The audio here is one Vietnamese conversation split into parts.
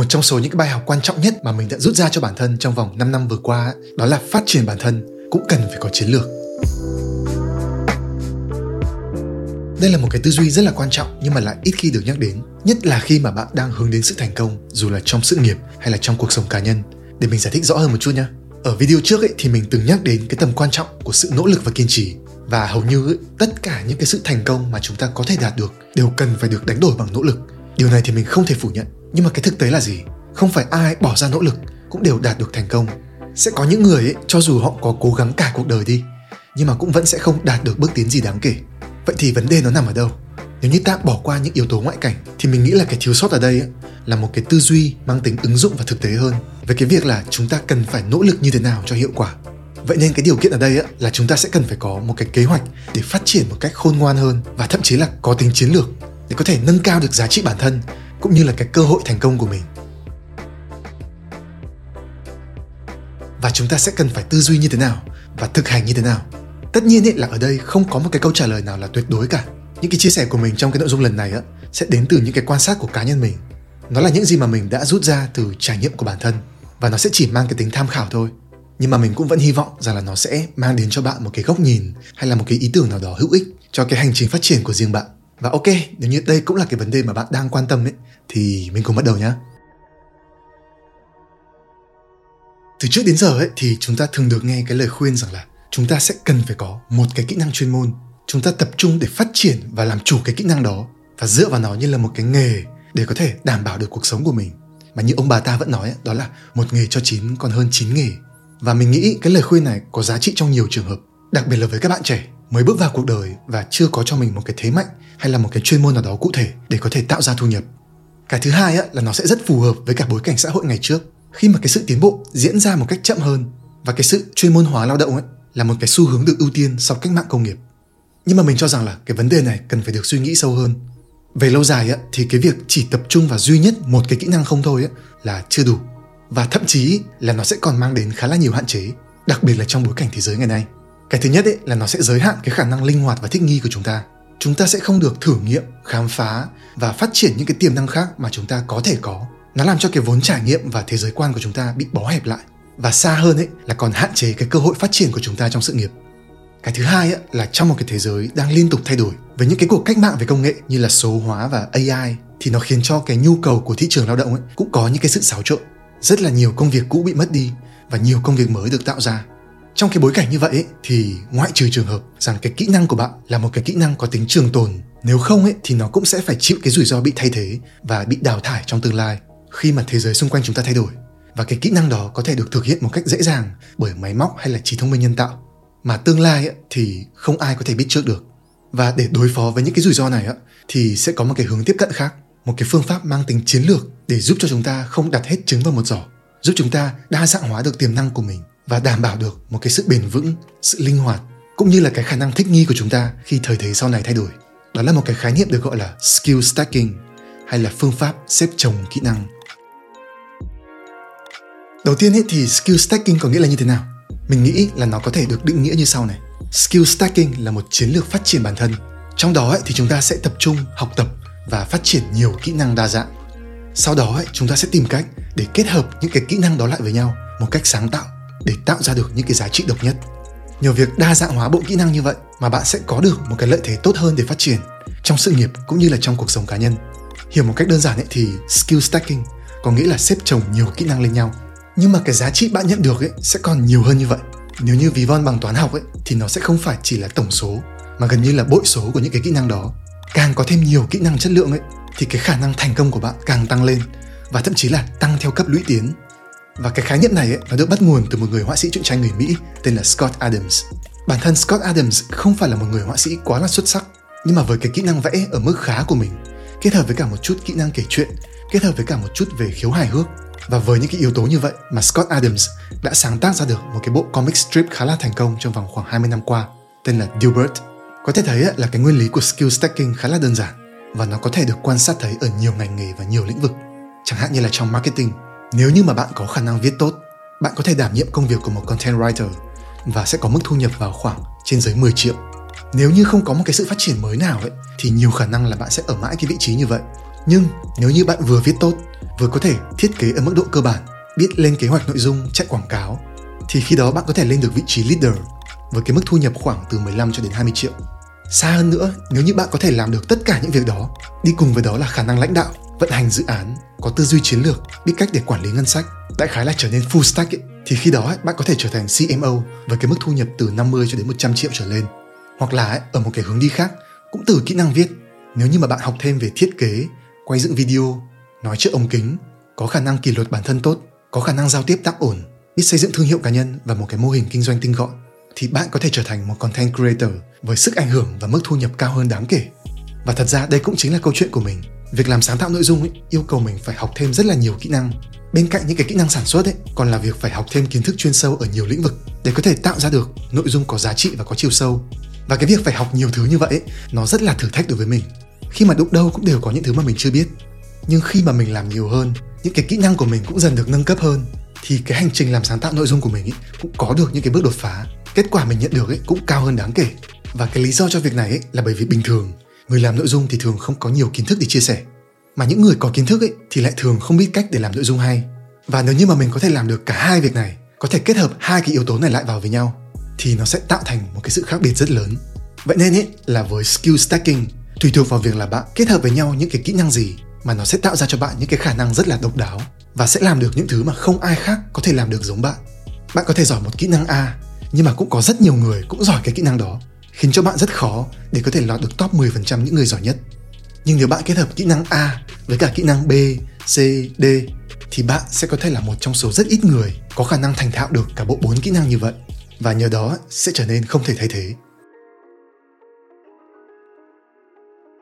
một trong số những cái bài học quan trọng nhất mà mình đã rút ra cho bản thân trong vòng 5 năm vừa qua đó là phát triển bản thân cũng cần phải có chiến lược. Đây là một cái tư duy rất là quan trọng nhưng mà lại ít khi được nhắc đến, nhất là khi mà bạn đang hướng đến sự thành công dù là trong sự nghiệp hay là trong cuộc sống cá nhân. Để mình giải thích rõ hơn một chút nhé. Ở video trước ấy thì mình từng nhắc đến cái tầm quan trọng của sự nỗ lực và kiên trì và hầu như ấy, tất cả những cái sự thành công mà chúng ta có thể đạt được đều cần phải được đánh đổi bằng nỗ lực. Điều này thì mình không thể phủ nhận, nhưng mà cái thực tế là gì? Không phải ai bỏ ra nỗ lực cũng đều đạt được thành công. Sẽ có những người ấy, cho dù họ có cố gắng cả cuộc đời đi, nhưng mà cũng vẫn sẽ không đạt được bước tiến gì đáng kể. Vậy thì vấn đề nó nằm ở đâu? Nếu như ta bỏ qua những yếu tố ngoại cảnh thì mình nghĩ là cái thiếu sót ở đây ấy, là một cái tư duy mang tính ứng dụng và thực tế hơn về cái việc là chúng ta cần phải nỗ lực như thế nào cho hiệu quả vậy nên cái điều kiện ở đây ấy, là chúng ta sẽ cần phải có một cái kế hoạch để phát triển một cách khôn ngoan hơn và thậm chí là có tính chiến lược để có thể nâng cao được giá trị bản thân cũng như là cái cơ hội thành công của mình. Và chúng ta sẽ cần phải tư duy như thế nào và thực hành như thế nào? Tất nhiên ấy là ở đây không có một cái câu trả lời nào là tuyệt đối cả. Những cái chia sẻ của mình trong cái nội dung lần này á, sẽ đến từ những cái quan sát của cá nhân mình. Nó là những gì mà mình đã rút ra từ trải nghiệm của bản thân và nó sẽ chỉ mang cái tính tham khảo thôi. Nhưng mà mình cũng vẫn hy vọng rằng là nó sẽ mang đến cho bạn một cái góc nhìn hay là một cái ý tưởng nào đó hữu ích cho cái hành trình phát triển của riêng bạn và ok, nếu như đây cũng là cái vấn đề mà bạn đang quan tâm ấy, thì mình cùng bắt đầu nhé từ trước đến giờ ấy, thì chúng ta thường được nghe cái lời khuyên rằng là chúng ta sẽ cần phải có một cái kỹ năng chuyên môn. Chúng ta tập trung để phát triển và làm chủ cái kỹ năng đó và dựa vào nó như là một cái nghề để có thể đảm bảo được cuộc sống của mình. Mà như ông bà ta vẫn nói đó là một nghề cho chín, còn hơn chín nghề. Và mình nghĩ cái lời khuyên này có giá trị trong nhiều trường hợp, đặc biệt là với các bạn trẻ mới bước vào cuộc đời và chưa có cho mình một cái thế mạnh hay là một cái chuyên môn nào đó cụ thể để có thể tạo ra thu nhập. Cái thứ hai á, là nó sẽ rất phù hợp với cả bối cảnh xã hội ngày trước. Khi mà cái sự tiến bộ diễn ra một cách chậm hơn và cái sự chuyên môn hóa lao động ấy là một cái xu hướng được ưu tiên sau cách mạng công nghiệp. Nhưng mà mình cho rằng là cái vấn đề này cần phải được suy nghĩ sâu hơn. Về lâu dài á, thì cái việc chỉ tập trung vào duy nhất một cái kỹ năng không thôi á, là chưa đủ. Và thậm chí là nó sẽ còn mang đến khá là nhiều hạn chế đặc biệt là trong bối cảnh thế giới ngày nay cái thứ nhất ấy là nó sẽ giới hạn cái khả năng linh hoạt và thích nghi của chúng ta. Chúng ta sẽ không được thử nghiệm khám phá và phát triển những cái tiềm năng khác mà chúng ta có thể có. Nó làm cho cái vốn trải nghiệm và thế giới quan của chúng ta bị bó hẹp lại. Và xa hơn ấy là còn hạn chế cái cơ hội phát triển của chúng ta trong sự nghiệp. Cái thứ hai ấy, là trong một cái thế giới đang liên tục thay đổi với những cái cuộc cách mạng về công nghệ như là số hóa và AI thì nó khiến cho cái nhu cầu của thị trường lao động ấy cũng có những cái sự xáo trộn. Rất là nhiều công việc cũ bị mất đi và nhiều công việc mới được tạo ra trong cái bối cảnh như vậy ấy, thì ngoại trừ trường hợp rằng cái kỹ năng của bạn là một cái kỹ năng có tính trường tồn nếu không ấy thì nó cũng sẽ phải chịu cái rủi ro bị thay thế và bị đào thải trong tương lai khi mà thế giới xung quanh chúng ta thay đổi. Và cái kỹ năng đó có thể được thực hiện một cách dễ dàng bởi máy móc hay là trí thông minh nhân tạo. Mà tương lai ấy, thì không ai có thể biết trước được. Và để đối phó với những cái rủi ro này ấy, thì sẽ có một cái hướng tiếp cận khác một cái phương pháp mang tính chiến lược để giúp cho chúng ta không đặt hết trứng vào một giỏ giúp chúng ta đa dạng hóa được tiềm năng của mình và đảm bảo được một cái sự bền vững sự linh hoạt cũng như là cái khả năng thích nghi của chúng ta khi thời thế sau này thay đổi. Đó là một cái khái niệm được gọi là skill stacking hay là phương pháp xếp chồng kỹ năng. Đầu tiên ấy thì skill stacking có nghĩa là như thế nào? Mình nghĩ là nó có thể được định nghĩa như sau này. Skill stacking là một chiến lược phát triển bản thân. Trong đó ấy, thì chúng ta sẽ tập trung học tập và phát triển nhiều kỹ năng đa dạng. Sau đó ấy, chúng ta sẽ tìm cách để kết hợp những cái kỹ năng đó lại với nhau một cách sáng tạo để tạo ra được những cái giá trị độc nhất. Nhờ việc đa dạng hóa bộ kỹ năng như vậy mà bạn sẽ có được một cái lợi thế tốt hơn để phát triển trong sự nghiệp cũng như là trong cuộc sống cá nhân. Hiểu một cách đơn giản ấy thì skill stacking có nghĩa là xếp chồng nhiều kỹ năng lên nhau. Nhưng mà cái giá trị bạn nhận được ấy sẽ còn nhiều hơn như vậy. Nếu như ví von bằng toán học ấy thì nó sẽ không phải chỉ là tổng số, mà gần như là bội số của những cái kỹ năng đó. Càng có thêm nhiều kỹ năng chất lượng ấy thì cái khả năng thành công của bạn càng tăng lên và thậm chí là tăng theo cấp lũy tiến và cái khái niệm này ấy, nó được bắt nguồn từ một người họa sĩ truyện tranh người Mỹ tên là Scott Adams. Bản thân Scott Adams không phải là một người họa sĩ quá là xuất sắc, nhưng mà với cái kỹ năng vẽ ở mức khá của mình, kết hợp với cả một chút kỹ năng kể chuyện, kết hợp với cả một chút về khiếu hài hước và với những cái yếu tố như vậy mà Scott Adams đã sáng tác ra được một cái bộ comic strip khá là thành công trong vòng khoảng 20 năm qua tên là Dilbert. Có thể thấy là cái nguyên lý của skill stacking khá là đơn giản và nó có thể được quan sát thấy ở nhiều ngành nghề và nhiều lĩnh vực. Chẳng hạn như là trong marketing, nếu như mà bạn có khả năng viết tốt, bạn có thể đảm nhiệm công việc của một content writer và sẽ có mức thu nhập vào khoảng trên dưới 10 triệu. Nếu như không có một cái sự phát triển mới nào ấy thì nhiều khả năng là bạn sẽ ở mãi cái vị trí như vậy Nhưng nếu như bạn vừa viết tốt, vừa có thể thiết kế ở mức độ cơ bản, biết lên kế hoạch nội dung, chạy quảng cáo, thì khi đó bạn có thể lên được vị trí leader với cái mức thu nhập khoảng từ 15 cho đến 20 triệu. Xa hơn nữa, nếu như bạn có thể làm được tất cả những việc đó, đi cùng với đó là khả năng lãnh đạo, vận hành dự án, có tư duy chiến lược, biết cách để quản lý ngân sách, đại khái là trở nên full stack ấy, thì khi đó ấy, bạn có thể trở thành CMO với cái mức thu nhập từ 50 cho đến 100 triệu trở lên. Hoặc là ấy, ở một cái hướng đi khác, cũng từ kỹ năng viết. Nếu như mà bạn học thêm về thiết kế, quay dựng video, nói trước ống kính, có khả năng kỷ luật bản thân tốt, có khả năng giao tiếp tác ổn, biết xây dựng thương hiệu cá nhân và một cái mô hình kinh doanh tinh gọn thì bạn có thể trở thành một content creator với sức ảnh hưởng và mức thu nhập cao hơn đáng kể. Và thật ra đây cũng chính là câu chuyện của mình. Việc làm sáng tạo nội dung ấy, yêu cầu mình phải học thêm rất là nhiều kỹ năng. Bên cạnh những cái kỹ năng sản xuất ấy, còn là việc phải học thêm kiến thức chuyên sâu ở nhiều lĩnh vực để có thể tạo ra được nội dung có giá trị và có chiều sâu. Và cái việc phải học nhiều thứ như vậy ấy, nó rất là thử thách đối với mình. Khi mà đụng đâu cũng đều có những thứ mà mình chưa biết. Nhưng khi mà mình làm nhiều hơn, những cái kỹ năng của mình cũng dần được nâng cấp hơn thì cái hành trình làm sáng tạo nội dung của mình ấy, cũng có được những cái bước đột phá kết quả mình nhận được ấy cũng cao hơn đáng kể và cái lý do cho việc này ấy là bởi vì bình thường người làm nội dung thì thường không có nhiều kiến thức để chia sẻ, mà những người có kiến thức ấy thì lại thường không biết cách để làm nội dung hay. Và nếu như mà mình có thể làm được cả hai việc này, có thể kết hợp hai cái yếu tố này lại vào với nhau, thì nó sẽ tạo thành một cái sự khác biệt rất lớn. Vậy nên ấy, là với skill stacking, tùy thuộc vào việc là bạn kết hợp với nhau những cái kỹ năng gì mà nó sẽ tạo ra cho bạn những cái khả năng rất là độc đáo và sẽ làm được những thứ mà không ai khác có thể làm được giống bạn. Bạn có thể giỏi một kỹ năng A, nhưng mà cũng có rất nhiều người cũng giỏi cái kỹ năng đó khiến cho bạn rất khó để có thể lọt được top 10% những người giỏi nhất. Nhưng nếu bạn kết hợp kỹ năng A với cả kỹ năng B, C, D thì bạn sẽ có thể là một trong số rất ít người có khả năng thành thạo được cả bộ bốn kỹ năng như vậy và nhờ đó sẽ trở nên không thể thay thế.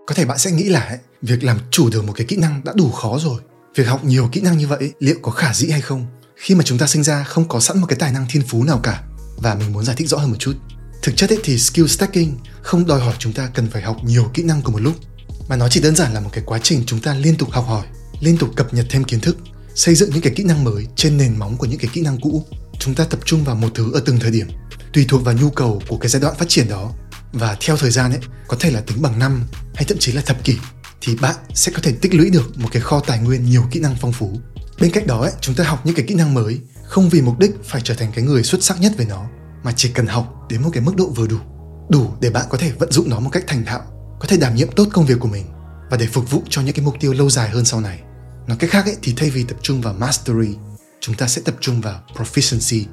Có thể bạn sẽ nghĩ là việc làm chủ được một cái kỹ năng đã đủ khó rồi. Việc học nhiều kỹ năng như vậy liệu có khả dĩ hay không? Khi mà chúng ta sinh ra không có sẵn một cái tài năng thiên phú nào cả và mình muốn giải thích rõ hơn một chút. Thực chất ấy thì skill stacking không đòi hỏi chúng ta cần phải học nhiều kỹ năng cùng một lúc, mà nó chỉ đơn giản là một cái quá trình chúng ta liên tục học hỏi, liên tục cập nhật thêm kiến thức, xây dựng những cái kỹ năng mới trên nền móng của những cái kỹ năng cũ. Chúng ta tập trung vào một thứ ở từng thời điểm, tùy thuộc vào nhu cầu của cái giai đoạn phát triển đó và theo thời gian ấy có thể là tính bằng năm hay thậm chí là thập kỷ thì bạn sẽ có thể tích lũy được một cái kho tài nguyên nhiều kỹ năng phong phú. Bên cạnh đó ấy, chúng ta học những cái kỹ năng mới không vì mục đích phải trở thành cái người xuất sắc nhất về nó mà chỉ cần học đến một cái mức độ vừa đủ đủ để bạn có thể vận dụng nó một cách thành thạo có thể đảm nhiệm tốt công việc của mình và để phục vụ cho những cái mục tiêu lâu dài hơn sau này. Nói cách khác ấy, thì thay vì tập trung vào mastery chúng ta sẽ tập trung vào proficiency.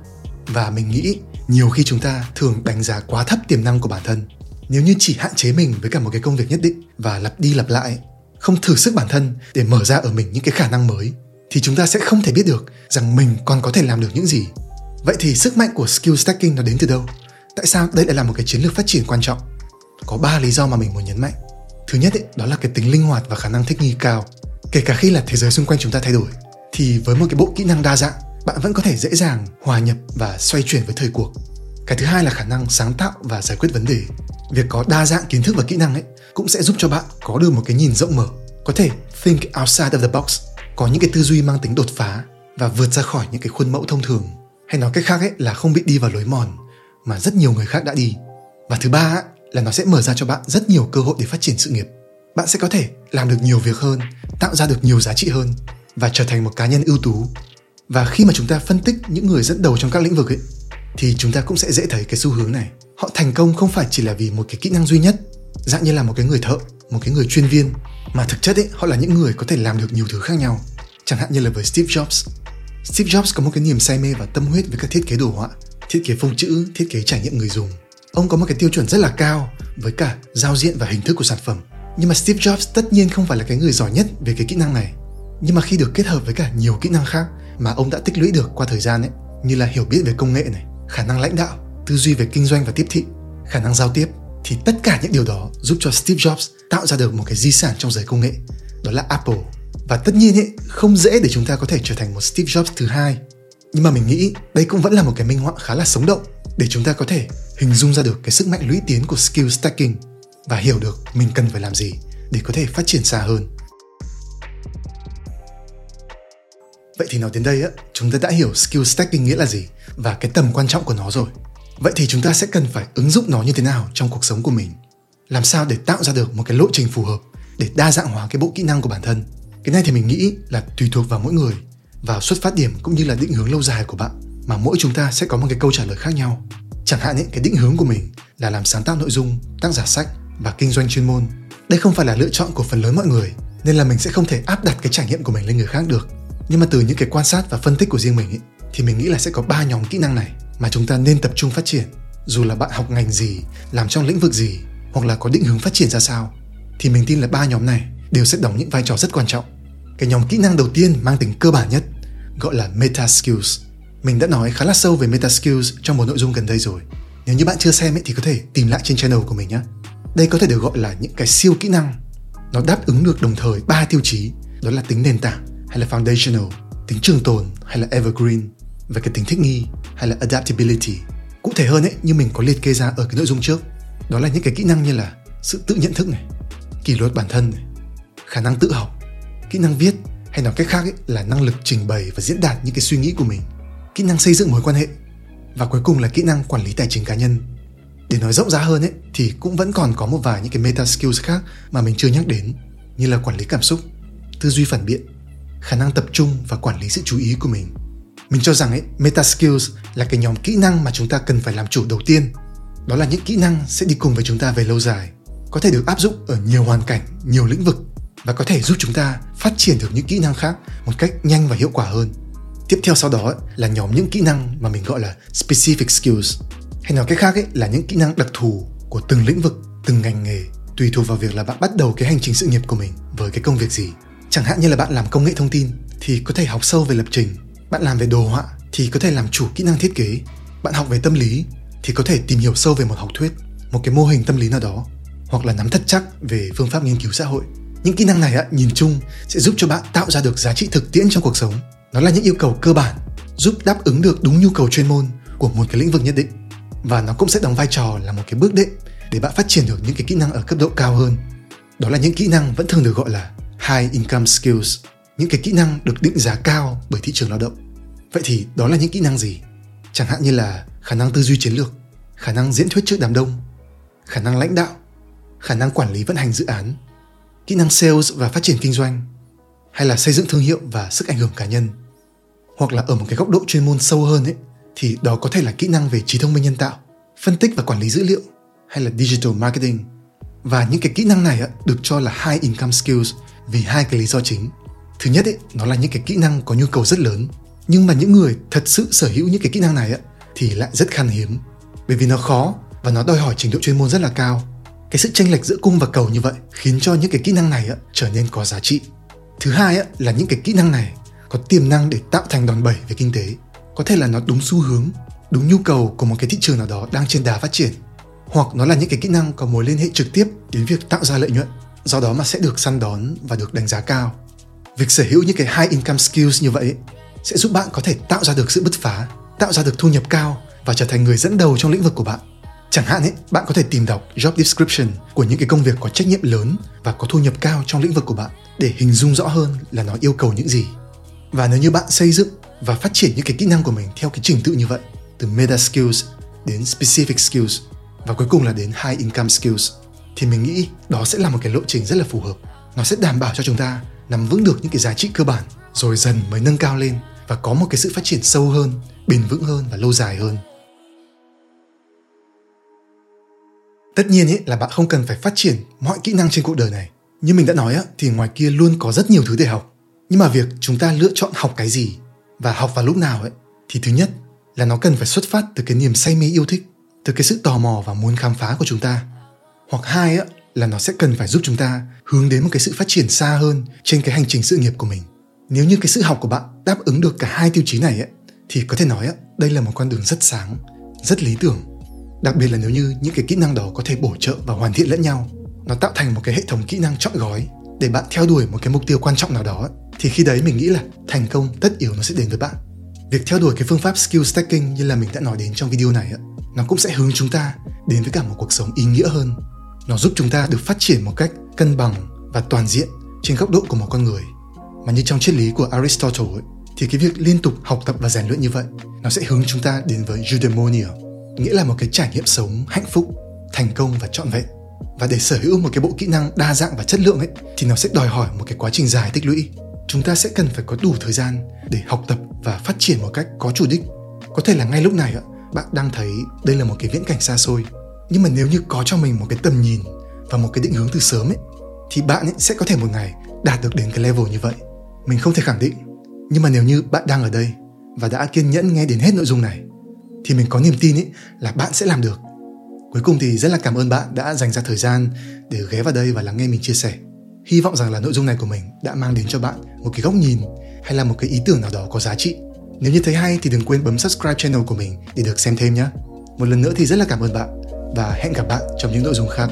Và mình nghĩ nhiều khi chúng ta thường đánh giá quá thấp tiềm năng của bản thân. Nếu như chỉ hạn chế mình với cả một cái công việc nhất định và lặp đi lặp lại không thử sức bản thân để mở ra ở mình những cái khả năng mới thì chúng ta sẽ không thể biết được rằng mình còn có thể làm được những gì. Vậy thì sức mạnh của skill stacking nó đến từ đâu? Tại sao đây lại là một cái chiến lược phát triển quan trọng? Có ba lý do mà mình muốn nhấn mạnh. Thứ nhất ấy, đó là cái tính linh hoạt và khả năng thích nghi cao. Kể cả khi là thế giới xung quanh chúng ta thay đổi, thì với một cái bộ kỹ năng đa dạng, bạn vẫn có thể dễ dàng hòa nhập và xoay chuyển với thời cuộc. Cái thứ hai là khả năng sáng tạo và giải quyết vấn đề. Việc có đa dạng kiến thức và kỹ năng ấy cũng sẽ giúp cho bạn có được một cái nhìn rộng mở, có thể think outside of the box có những cái tư duy mang tính đột phá và vượt ra khỏi những cái khuôn mẫu thông thường hay nói cách khác ấy là không bị đi vào lối mòn, mà rất nhiều người khác đã đi. Và thứ ba là nó sẽ mở ra cho bạn rất nhiều cơ hội để phát triển sự nghiệp. Bạn sẽ có thể làm được nhiều việc hơn, tạo ra được nhiều giá trị hơn, và trở thành một cá nhân ưu tú. Và khi mà chúng ta phân tích những người dẫn đầu trong các lĩnh vực ấy, thì chúng ta cũng sẽ dễ thấy cái xu hướng này. Họ thành công không phải chỉ là vì một cái kỹ năng duy nhất, dạng như là một cái người thợ, một cái người chuyên viên, mà thực chất ấy, họ là những người có thể làm được nhiều thứ khác nhau. Chẳng hạn như là với Steve Jobs. Steve Jobs có một cái niềm say mê và tâm huyết với các thiết kế đồ họa, thiết kế phông chữ, thiết kế trải nghiệm người dùng. Ông có một cái tiêu chuẩn rất là cao với cả giao diện và hình thức của sản phẩm. Nhưng mà Steve Jobs tất nhiên không phải là cái người giỏi nhất về cái kỹ năng này. Nhưng mà khi được kết hợp với cả nhiều kỹ năng khác mà ông đã tích lũy được qua thời gian ấy, như là hiểu biết về công nghệ này, khả năng lãnh đạo, tư duy về kinh doanh và tiếp thị, khả năng giao tiếp, thì tất cả những điều đó giúp cho Steve Jobs tạo ra được một cái di sản trong giới công nghệ, đó là Apple và tất nhiên ấy, không dễ để chúng ta có thể trở thành một Steve Jobs thứ hai nhưng mà mình nghĩ đây cũng vẫn là một cái minh họa khá là sống động để chúng ta có thể hình dung ra được cái sức mạnh lũy tiến của skill stacking và hiểu được mình cần phải làm gì để có thể phát triển xa hơn Vậy thì nói đến đây á, chúng ta đã hiểu skill stacking nghĩa là gì và cái tầm quan trọng của nó rồi. Vậy thì chúng ta sẽ cần phải ứng dụng nó như thế nào trong cuộc sống của mình? Làm sao để tạo ra được một cái lộ trình phù hợp để đa dạng hóa cái bộ kỹ năng của bản thân cái này thì mình nghĩ là tùy thuộc vào mỗi người vào xuất phát điểm cũng như là định hướng lâu dài của bạn mà mỗi chúng ta sẽ có một cái câu trả lời khác nhau. Chẳng hạn ấy, cái định hướng của mình là làm sáng tác nội dung tác giả sách và kinh doanh chuyên môn. Đây không phải là lựa chọn của phần lớn mọi người nên là mình sẽ không thể áp đặt cái trải nghiệm của mình lên người khác được. Nhưng mà từ những cái quan sát và phân tích của riêng mình ấy, thì mình nghĩ là sẽ có ba nhóm kỹ năng này mà chúng ta nên tập trung phát triển. Dù là bạn học ngành gì làm trong lĩnh vực gì hoặc là có định hướng phát triển ra sao thì mình tin là ba nhóm này đều sẽ đóng những vai trò rất quan trọng cái nhóm kỹ năng đầu tiên mang tính cơ bản nhất, gọi là meta skills. Mình đã nói khá là sâu về meta skills trong một nội dung gần đây rồi. Nếu như bạn chưa xem ấy thì có thể tìm lại trên channel của mình nhé. Đây có thể được gọi là những cái siêu kỹ năng. Nó đáp ứng được đồng thời ba tiêu chí, đó là tính nền tảng hay là foundational, tính trường tồn hay là evergreen, và cái tính thích nghi hay là adaptability. Cụ thể hơn ấy, như mình có liệt kê ra ở cái nội dung trước, đó là những cái kỹ năng như là sự tự nhận thức này, kỷ luật bản thân này, khả năng tự học kỹ năng viết hay nói cách khác ấy, là năng lực trình bày và diễn đạt những cái suy nghĩ của mình. Kỹ năng xây dựng mối quan hệ. Và cuối cùng là kỹ năng quản lý tài chính cá nhân. Để nói rộng ra hơn ấy thì cũng vẫn còn có một vài những cái meta skills khác mà mình chưa nhắc đến như là quản lý cảm xúc tư duy phản biện khả năng tập trung và quản lý sự chú ý của mình. Mình cho rằng ấy meta skills là cái nhóm kỹ năng mà chúng ta cần phải làm chủ đầu tiên. Đó là những kỹ năng sẽ đi cùng với chúng ta về lâu dài có thể được áp dụng ở nhiều hoàn cảnh nhiều lĩnh vực và có thể giúp chúng ta phát triển được những kỹ năng khác một cách nhanh và hiệu quả hơn. Tiếp theo sau đó là nhóm những kỹ năng mà mình gọi là specific skills. Hay nói cách khác ấy, là những kỹ năng đặc thù của từng lĩnh vực, từng ngành nghề, tùy thuộc vào việc là bạn bắt đầu cái hành trình sự nghiệp của mình với cái công việc gì. Chẳng hạn như là bạn làm công nghệ thông tin thì có thể học sâu về lập trình. Bạn làm về đồ họa thì có thể làm chủ kỹ năng thiết kế. Bạn học về tâm lý thì có thể tìm hiểu sâu về một học thuyết, một cái mô hình tâm lý nào đó, hoặc là nắm thật chắc về phương pháp nghiên cứu xã hội những kỹ năng này á, nhìn chung sẽ giúp cho bạn tạo ra được giá trị thực tiễn trong cuộc sống. Nó là những yêu cầu cơ bản giúp đáp ứng được đúng nhu cầu chuyên môn của một cái lĩnh vực nhất định. Và nó cũng sẽ đóng vai trò là một cái bước đệm để bạn phát triển được những cái kỹ năng ở cấp độ cao hơn. Đó là những kỹ năng vẫn thường được gọi là high income skills những cái kỹ năng được định giá cao bởi thị trường lao động. Vậy thì đó là những kỹ năng gì? Chẳng hạn như là khả năng tư duy chiến lược khả năng diễn thuyết trước đám đông khả năng lãnh đạo khả năng quản lý vận hành dự án kỹ năng sales và phát triển kinh doanh hay là xây dựng thương hiệu và sức ảnh hưởng cá nhân hoặc là ở một cái góc độ chuyên môn sâu hơn ấy thì đó có thể là kỹ năng về trí thông minh nhân tạo phân tích và quản lý dữ liệu hay là digital marketing. Và những cái kỹ năng này được cho là high income skills vì hai cái lý do chính. Thứ nhất ấy, nó là những cái kỹ năng có nhu cầu rất lớn nhưng mà những người thật sự sở hữu những cái kỹ năng này ấy, thì lại rất khan hiếm. Bởi vì nó khó và nó đòi hỏi trình độ chuyên môn rất là cao cái sự chênh lệch giữa cung và cầu như vậy khiến cho những cái kỹ năng này á, trở nên có giá trị. Thứ hai á, là những cái kỹ năng này có tiềm năng để tạo thành đòn bẩy về kinh tế. Có thể là nó đúng xu hướng đúng nhu cầu của một cái thị trường nào đó đang trên đà phát triển hoặc nó là những cái kỹ năng có mối liên hệ trực tiếp đến việc tạo ra lợi nhuận do đó mà sẽ được săn đón và được đánh giá cao. Việc sở hữu những cái high income skills như vậy sẽ giúp bạn có thể tạo ra được sự bứt phá tạo ra được thu nhập cao và trở thành người dẫn đầu trong lĩnh vực của bạn chẳng hạn ấy bạn có thể tìm đọc job description của những cái công việc có trách nhiệm lớn và có thu nhập cao trong lĩnh vực của bạn để hình dung rõ hơn là nó yêu cầu những gì. Và nếu như bạn xây dựng và phát triển những cái kỹ năng của mình theo cái trình tự như vậy, từ meta skills đến specific skills và cuối cùng là đến high income skills, thì mình nghĩ đó sẽ là một cái lộ trình rất là phù hợp. Nó sẽ đảm bảo cho chúng ta nắm vững được những cái giá trị cơ bản, rồi dần mới nâng cao lên và có một cái sự phát triển sâu hơn, bền vững hơn và lâu dài hơn. Tất nhiên ấy là bạn không cần phải phát triển mọi kỹ năng trên cuộc đời này. Như mình đã nói á, thì ngoài kia luôn có rất nhiều thứ để học. Nhưng mà việc chúng ta lựa chọn học cái gì và học vào lúc nào ấy thì thứ nhất là nó cần phải xuất phát từ cái niềm say mê yêu thích từ cái sự tò mò và muốn khám phá của chúng ta. Hoặc hai á, là nó sẽ cần phải giúp chúng ta hướng đến một cái sự phát triển xa hơn trên cái hành trình sự nghiệp của mình. Nếu như cái sự học của bạn đáp ứng được cả hai tiêu chí này ấy, thì có thể nói đây là một con đường rất sáng rất lý tưởng đặc biệt là nếu như những cái kỹ năng đó có thể bổ trợ và hoàn thiện lẫn nhau nó tạo thành một cái hệ thống kỹ năng chọn gói để bạn theo đuổi một cái mục tiêu quan trọng nào đó thì khi đấy mình nghĩ là thành công tất yếu nó sẽ đến với bạn. Việc theo đuổi cái phương pháp skill stacking như là mình đã nói đến trong video này nó cũng sẽ hướng chúng ta đến với cả một cuộc sống ý nghĩa hơn. Nó giúp chúng ta được phát triển một cách cân bằng và toàn diện trên góc độ của một con người. Mà như trong triết lý của Aristotle ấy, thì cái việc liên tục học tập và rèn luyện như vậy nó sẽ hướng chúng ta đến với eudaimonia nghĩa là một cái trải nghiệm sống hạnh phúc, thành công và trọn vẹn. Và để sở hữu một cái bộ kỹ năng đa dạng và chất lượng ấy, thì nó sẽ đòi hỏi một cái quá trình dài tích lũy. Chúng ta sẽ cần phải có đủ thời gian để học tập và phát triển một cách có chủ đích. Có thể là ngay lúc này bạn đang thấy đây là một cái viễn cảnh xa xôi. Nhưng mà nếu như có cho mình một cái tầm nhìn và một cái định hướng từ sớm ấy, thì bạn ấy sẽ có thể một ngày đạt được đến cái level như vậy. Mình không thể khẳng định. Nhưng mà nếu như bạn đang ở đây và đã kiên nhẫn nghe đến hết nội dung này thì mình có niềm tin ý, là bạn sẽ làm được. Cuối cùng thì rất là cảm ơn bạn đã dành ra thời gian để ghé vào đây và lắng nghe mình chia sẻ. Hy vọng rằng là nội dung này của mình đã mang đến cho bạn một cái góc nhìn hay là một cái ý tưởng nào đó có giá trị. Nếu như thấy hay thì đừng quên bấm subscribe channel của mình để được xem thêm nhé. Một lần nữa thì rất là cảm ơn bạn và hẹn gặp bạn trong những nội dung khác.